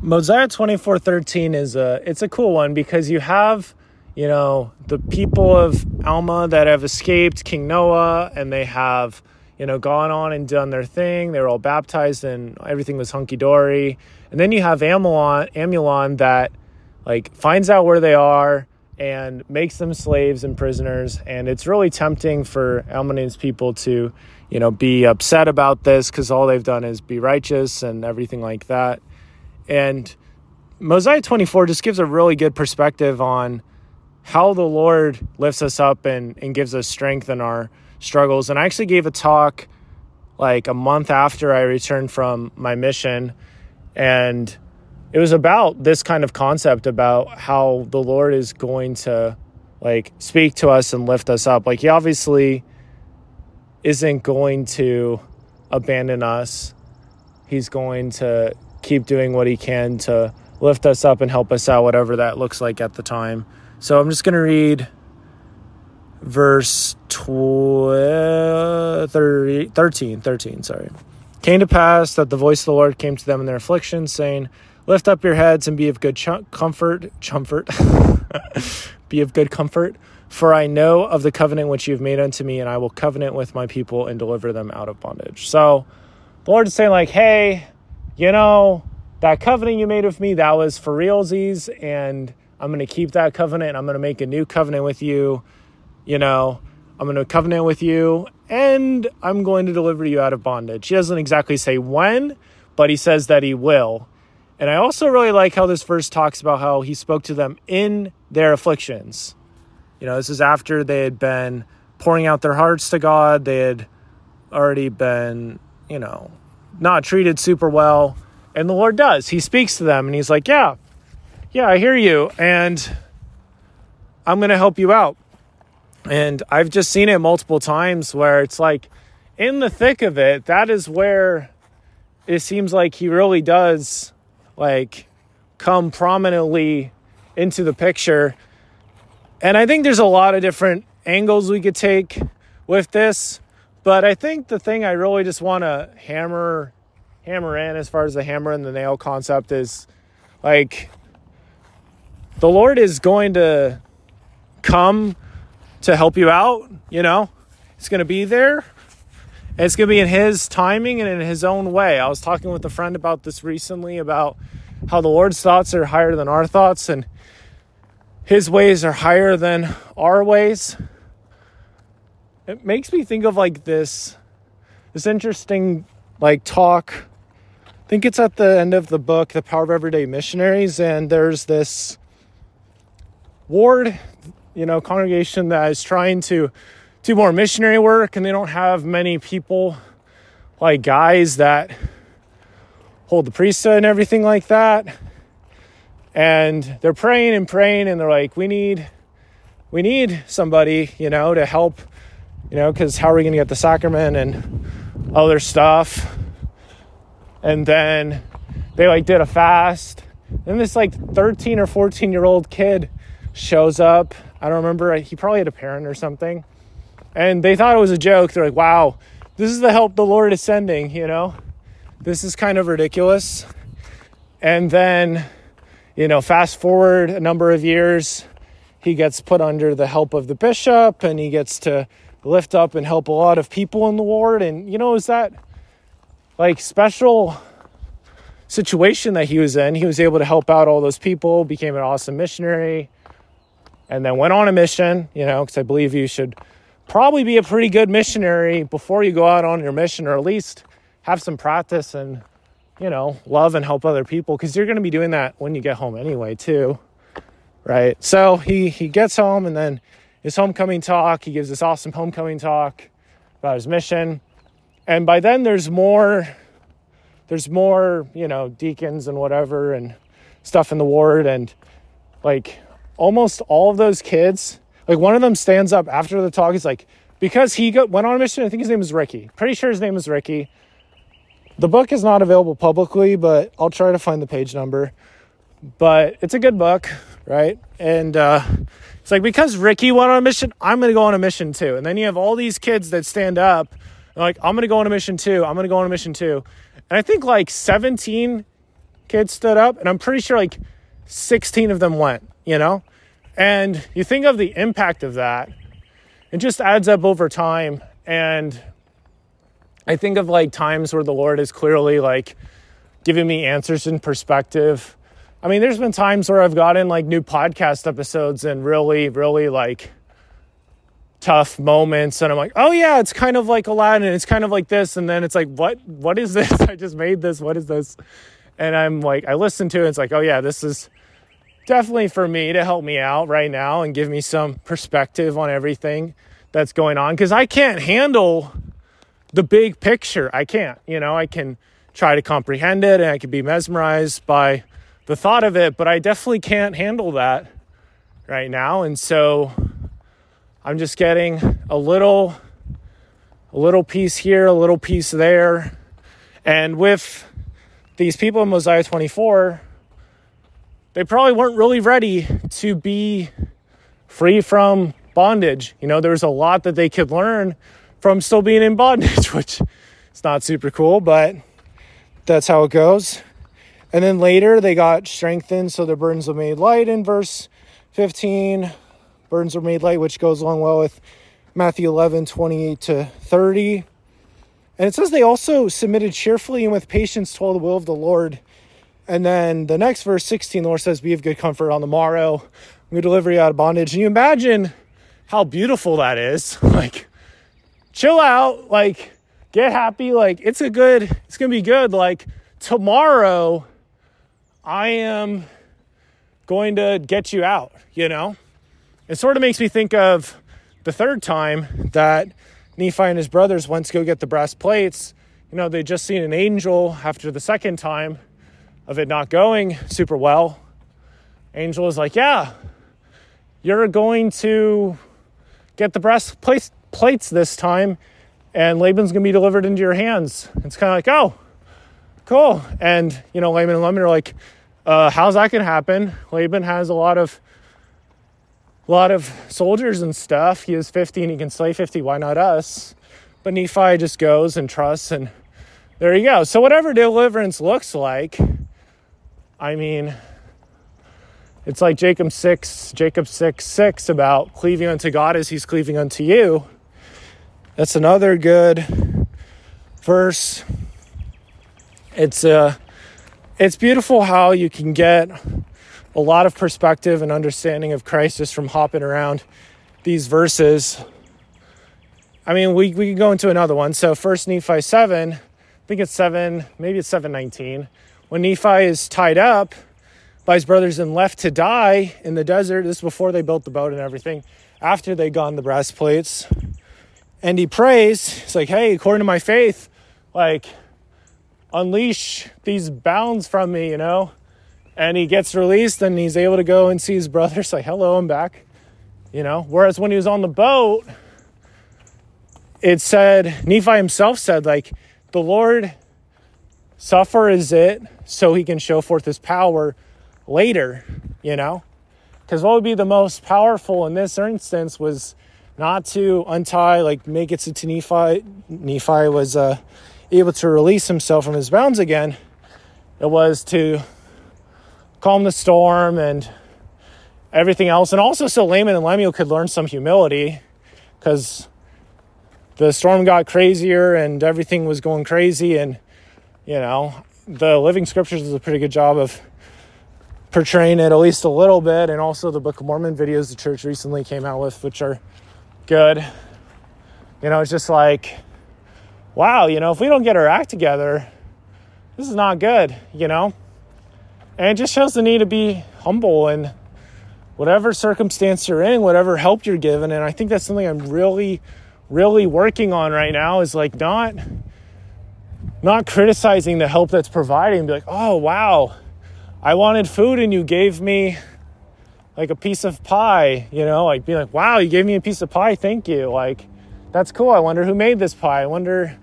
Mosiah 24:13 is a it's a cool one because you have, you know, the people of Alma that have escaped King Noah and they have, you know, gone on and done their thing. They were all baptized and everything was hunky dory. And then you have Amulon, Amulon that like finds out where they are and makes them slaves and prisoners. And it's really tempting for Almana's people to, you know, be upset about this because all they've done is be righteous and everything like that. And Mosiah 24 just gives a really good perspective on how the Lord lifts us up and, and gives us strength in our struggles. And I actually gave a talk like a month after I returned from my mission. And it was about this kind of concept about how the Lord is going to like speak to us and lift us up. Like, He obviously isn't going to abandon us, He's going to keep doing what he can to lift us up and help us out, whatever that looks like at the time. So I'm just going to read verse 12, 30, 13, 13, sorry. Came to pass that the voice of the Lord came to them in their affliction, saying, Lift up your heads and be of good ch- comfort, comfort, be of good comfort, for I know of the covenant which you have made unto me, and I will covenant with my people and deliver them out of bondage. So the Lord is saying, like, hey, you know, that covenant you made with me, that was for realsies, and I'm going to keep that covenant. I'm going to make a new covenant with you. You know, I'm going to covenant with you, and I'm going to deliver you out of bondage. He doesn't exactly say when, but he says that he will. And I also really like how this verse talks about how he spoke to them in their afflictions. You know, this is after they had been pouring out their hearts to God. They had already been, you know, not treated super well. And the Lord does. He speaks to them and he's like, Yeah, yeah, I hear you. And I'm going to help you out. And I've just seen it multiple times where it's like in the thick of it, that is where it seems like he really does like come prominently into the picture. And I think there's a lot of different angles we could take with this. But I think the thing I really just want to hammer hammer in as far as the hammer and the nail concept is like the Lord is going to come to help you out, you know? It's going to be there. It's going to be in his timing and in his own way. I was talking with a friend about this recently about how the Lord's thoughts are higher than our thoughts and his ways are higher than our ways it makes me think of like this this interesting like talk. I think it's at the end of the book the power of everyday missionaries and there's this ward you know congregation that is trying to do more missionary work and they don't have many people like guys that hold the priesthood and everything like that. And they're praying and praying and they're like we need we need somebody you know to help you know, because how are we going to get the sacrament and other stuff? And then they like did a fast. And this like 13 or 14 year old kid shows up. I don't remember. Uh, he probably had a parent or something. And they thought it was a joke. They're like, wow, this is the help the Lord is sending, you know? This is kind of ridiculous. And then, you know, fast forward a number of years, he gets put under the help of the bishop and he gets to lift up and help a lot of people in the ward. And, you know, is that like special situation that he was in? He was able to help out all those people, became an awesome missionary, and then went on a mission, you know, because I believe you should probably be a pretty good missionary before you go out on your mission, or at least have some practice and, you know, love and help other people because you're going to be doing that when you get home anyway, too. Right. So he, he gets home and then his homecoming talk. He gives this awesome homecoming talk about his mission. And by then there's more there's more, you know, deacons and whatever and stuff in the ward and like almost all of those kids, like one of them stands up after the talk. He's like, because he got, went on a mission, I think his name is Ricky. Pretty sure his name is Ricky. The book is not available publicly, but I'll try to find the page number. But it's a good book, right? And uh, it's like because Ricky went on a mission, I'm going to go on a mission too. And then you have all these kids that stand up, like I'm going to go on a mission too. I'm going to go on a mission too. And I think like 17 kids stood up, and I'm pretty sure like 16 of them went, you know? And you think of the impact of that, it just adds up over time. And I think of like times where the Lord is clearly like giving me answers in perspective. I mean, there's been times where I've gotten like new podcast episodes and really, really like tough moments and I'm like, "Oh yeah, it's kind of like Aladdin, and it's kind of like this." And then it's like, "What what is this? I just made this. What is this?" And I'm like, I listen to it, it's like, "Oh yeah, this is definitely for me to help me out right now and give me some perspective on everything that's going on because I can't handle the big picture. I can't, you know, I can try to comprehend it and I can be mesmerized by the thought of it, but I definitely can't handle that right now. And so I'm just getting a little a little piece here, a little piece there. And with these people in Mosiah 24, they probably weren't really ready to be free from bondage. You know, there's a lot that they could learn from still being in bondage, which is not super cool, but that's how it goes. And then later they got strengthened, so their burdens were made light in verse 15. Burdens were made light, which goes along well with Matthew 11, 28 to 30. And it says they also submitted cheerfully and with patience to all the will of the Lord. And then the next verse, 16, the Lord says, Be of good comfort on the morrow. I'm going to deliver you out of bondage. And you imagine how beautiful that is. Like, chill out. Like, get happy. Like, it's a good, it's going to be good. Like, tomorrow, I am going to get you out, you know? It sort of makes me think of the third time that Nephi and his brothers went to go get the brass plates. You know, they just seen an angel after the second time of it not going super well. Angel is like, Yeah, you're going to get the brass plates, plates this time, and Laban's to be delivered into your hands. It's kind of like, Oh, cool. And, you know, Laman and Laban are like, uh, How's that to happen? Laban has a lot of a lot of soldiers and stuff. He is 50 and he can slay 50. Why not us? But Nephi just goes and trusts, and there you go. So, whatever deliverance looks like, I mean, it's like Jacob 6, Jacob 6, 6 about cleaving unto God as he's cleaving unto you. That's another good verse. It's uh it's beautiful how you can get a lot of perspective and understanding of Christ just from hopping around these verses. I mean, we, we can go into another one. So, First Nephi 7, I think it's 7, maybe it's 719. When Nephi is tied up by his brothers and left to die in the desert, this is before they built the boat and everything, after they got on the brass plates. And he prays, it's like, hey, according to my faith, like, unleash these bounds from me, you know? and he gets released and he's able to go and see his brothers like hello i'm back you know? Whereas when he was on the boat it said nephi himself said like the lord suffers it so he can show forth his power later you know? Because what would be the most powerful in this instance was not to untie like make it to nephi. Nephi was uh, able to release himself from his bounds again it was to calm the storm and everything else. And also, so Laman and Lemuel could learn some humility because the storm got crazier and everything was going crazy. And, you know, the Living Scriptures does a pretty good job of portraying it at least a little bit. And also, the Book of Mormon videos the church recently came out with, which are good. You know, it's just like, wow, you know, if we don't get our act together, this is not good, you know? And it just shows the need to be humble and whatever circumstance you're in, whatever help you're given. And I think that's something I'm really, really working on right now is like not not criticizing the help that's providing. Be like, oh wow, I wanted food and you gave me like a piece of pie, you know, like be like, wow, you gave me a piece of pie, thank you. Like, that's cool. I wonder who made this pie. I wonder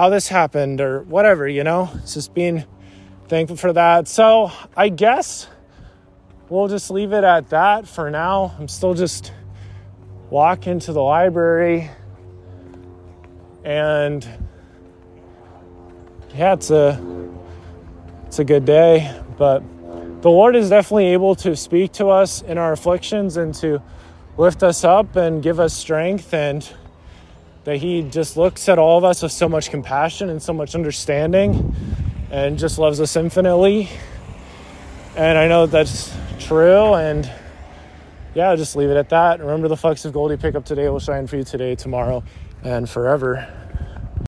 how this happened or whatever, you know? It's just being thankful for that. So I guess we'll just leave it at that for now. I'm still just walking to the library and yeah, it's a it's a good day. But the Lord is definitely able to speak to us in our afflictions and to lift us up and give us strength and that he just looks at all of us with so much compassion and so much understanding and just loves us infinitely. And I know that's true. And yeah, I'll just leave it at that. Remember the flecks of gold you pick up today will shine for you today, tomorrow, and forever.